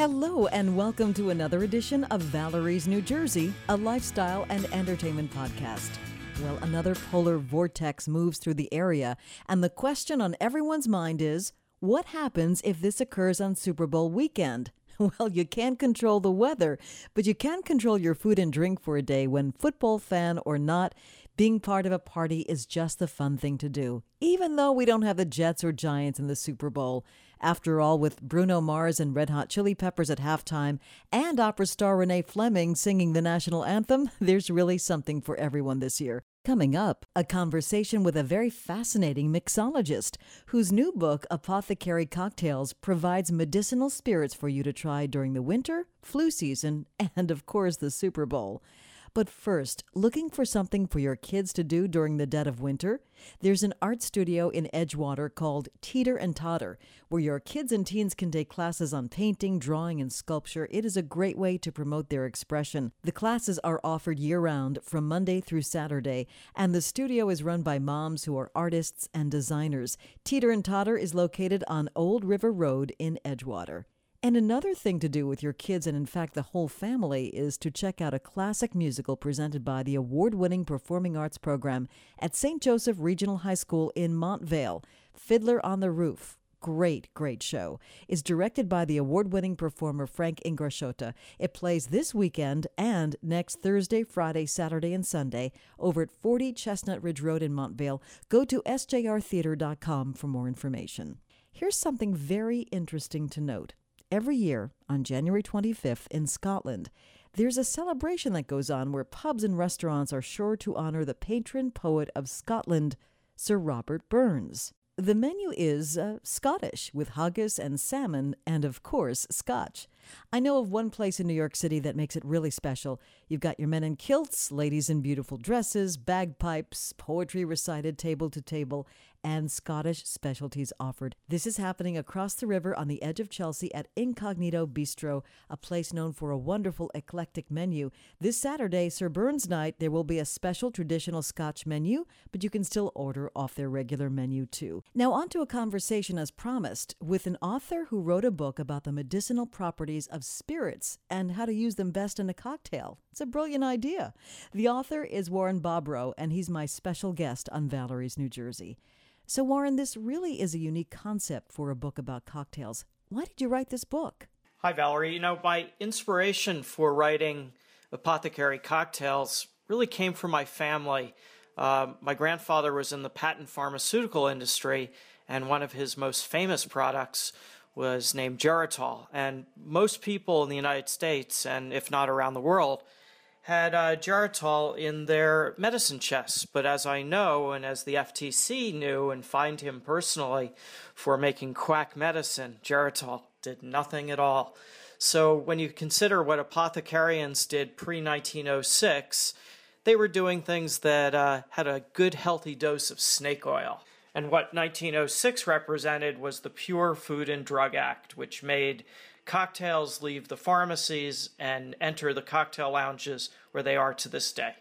Hello, and welcome to another edition of Valerie's New Jersey, a lifestyle and entertainment podcast. Well, another polar vortex moves through the area, and the question on everyone's mind is what happens if this occurs on Super Bowl weekend? Well, you can't control the weather, but you can control your food and drink for a day when, football fan or not, being part of a party is just the fun thing to do, even though we don't have the Jets or Giants in the Super Bowl. After all, with Bruno Mars and Red Hot Chili Peppers at halftime and opera star Renee Fleming singing the national anthem, there's really something for everyone this year. Coming up, a conversation with a very fascinating mixologist whose new book, Apothecary Cocktails, provides medicinal spirits for you to try during the winter, flu season, and of course the Super Bowl. But first, looking for something for your kids to do during the dead of winter? There's an art studio in Edgewater called Teeter and Totter, where your kids and teens can take classes on painting, drawing, and sculpture. It is a great way to promote their expression. The classes are offered year round from Monday through Saturday, and the studio is run by moms who are artists and designers. Teeter and Totter is located on Old River Road in Edgewater. And another thing to do with your kids, and in fact the whole family, is to check out a classic musical presented by the award winning Performing Arts Program at St. Joseph Regional High School in Montvale. Fiddler on the Roof. Great, great show. Is directed by the award winning performer Frank Ingrasciotta. It plays this weekend and next Thursday, Friday, Saturday, and Sunday over at 40 Chestnut Ridge Road in Montvale. Go to sjrtheater.com for more information. Here's something very interesting to note. Every year, on January 25th in Scotland, there's a celebration that goes on where pubs and restaurants are sure to honor the patron poet of Scotland, Sir Robert Burns. The menu is uh, Scottish, with haggis and salmon, and of course, scotch. I know of one place in New York City that makes it really special. You've got your men in kilts, ladies in beautiful dresses, bagpipes, poetry recited table to table, and Scottish specialties offered. This is happening across the river on the edge of Chelsea at Incognito Bistro, a place known for a wonderful eclectic menu. This Saturday, Sir Burns Night, there will be a special traditional Scotch menu, but you can still order off their regular menu too. Now, on to a conversation as promised with an author who wrote a book about the medicinal properties of spirits and how to use them best in a cocktail. It's a brilliant idea. The author is Warren Bobrow, and he's my special guest on Valerie's New Jersey. So, Warren, this really is a unique concept for a book about cocktails. Why did you write this book? Hi, Valerie. You know, my inspiration for writing Apothecary Cocktails really came from my family. Uh, my grandfather was in the patent pharmaceutical industry, and one of his most famous products was named Geritol. And most people in the United States, and if not around the world, had uh, Geritol in their medicine chests. But as I know, and as the FTC knew and fined him personally for making quack medicine, Geritol did nothing at all. So when you consider what apothecarians did pre 1906, they were doing things that uh, had a good, healthy dose of snake oil. And what 1906 represented was the Pure Food and Drug Act, which made cocktails leave the pharmacies and enter the cocktail lounges where they are to this day.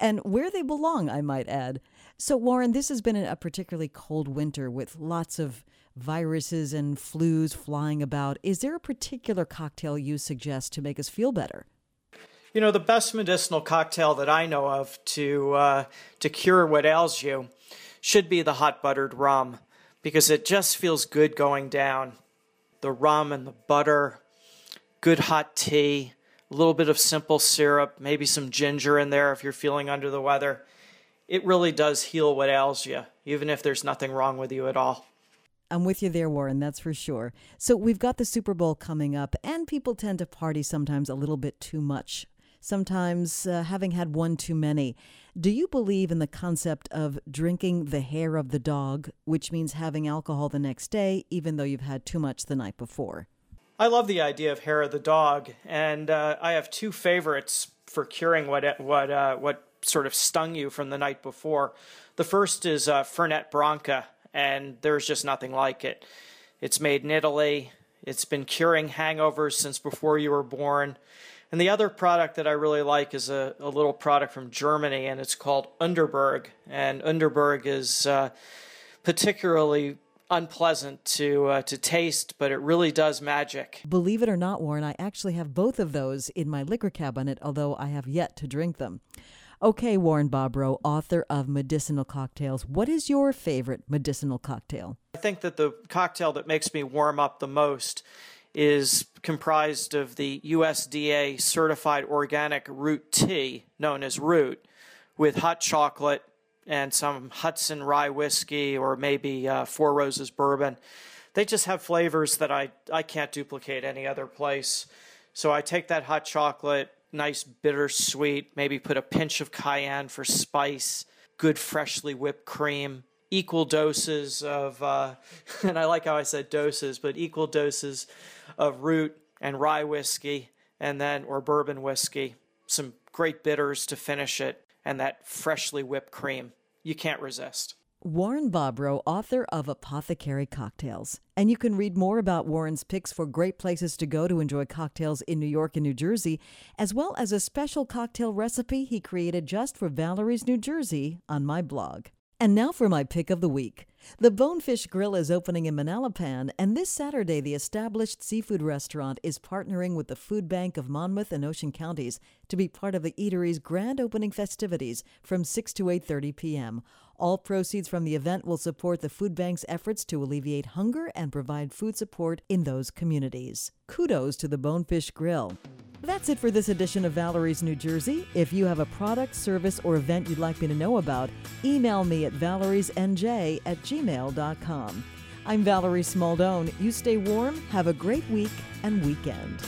And where they belong, I might add. So, Warren, this has been a particularly cold winter with lots of viruses and flus flying about. Is there a particular cocktail you suggest to make us feel better? You know, the best medicinal cocktail that I know of to uh, to cure what ails you should be the hot buttered rum because it just feels good going down the rum and the butter, good hot tea, a little bit of simple syrup, maybe some ginger in there if you're feeling under the weather. It really does heal what ails you, even if there's nothing wrong with you at all. I'm with you there, Warren, that's for sure. So we've got the Super Bowl coming up, and people tend to party sometimes a little bit too much, sometimes uh, having had one too many. Do you believe in the concept of drinking the hair of the dog, which means having alcohol the next day, even though you've had too much the night before? I love the idea of hair of the dog, and uh, I have two favorites for curing what what uh, what sort of stung you from the night before. The first is uh, Fernet Branca, and there's just nothing like it. It's made in Italy. It's been curing hangovers since before you were born. And the other product that I really like is a, a little product from Germany, and it's called Underberg. And Underberg is uh, particularly unpleasant to uh, to taste, but it really does magic. Believe it or not, Warren, I actually have both of those in my liquor cabinet, although I have yet to drink them. Okay, Warren Bobrow, author of Medicinal Cocktails, what is your favorite medicinal cocktail? I think that the cocktail that makes me warm up the most is comprised of the USDA certified organic root tea, known as root, with hot chocolate and some Hudson rye whiskey or maybe uh, Four Roses bourbon. They just have flavors that I, I can't duplicate any other place. So I take that hot chocolate, nice bittersweet, maybe put a pinch of cayenne for spice, good freshly whipped cream, equal doses of, uh, and I like how I said doses, but equal doses of root and rye whiskey, and then, or bourbon whiskey, some great bitters to finish it, and that freshly whipped cream you can't resist. Warren Bobrow, author of Apothecary Cocktails. And you can read more about Warren's picks for great places to go to enjoy cocktails in New York and New Jersey, as well as a special cocktail recipe he created just for Valerie's New Jersey on my blog. And now for my pick of the week. The Bonefish Grill is opening in Manalapan, and this Saturday, the established seafood restaurant is partnering with the Food Bank of Monmouth and Ocean Counties to be part of the eatery's grand opening festivities from 6 to 8:30 p.m. All proceeds from the event will support the food bank's efforts to alleviate hunger and provide food support in those communities. Kudos to the Bonefish Grill. That's it for this edition of Valerie's New Jersey. If you have a product, service, or event you'd like me to know about, email me at valeriesnj at gmail.com. I'm Valerie Smaldone. You stay warm, have a great week and weekend.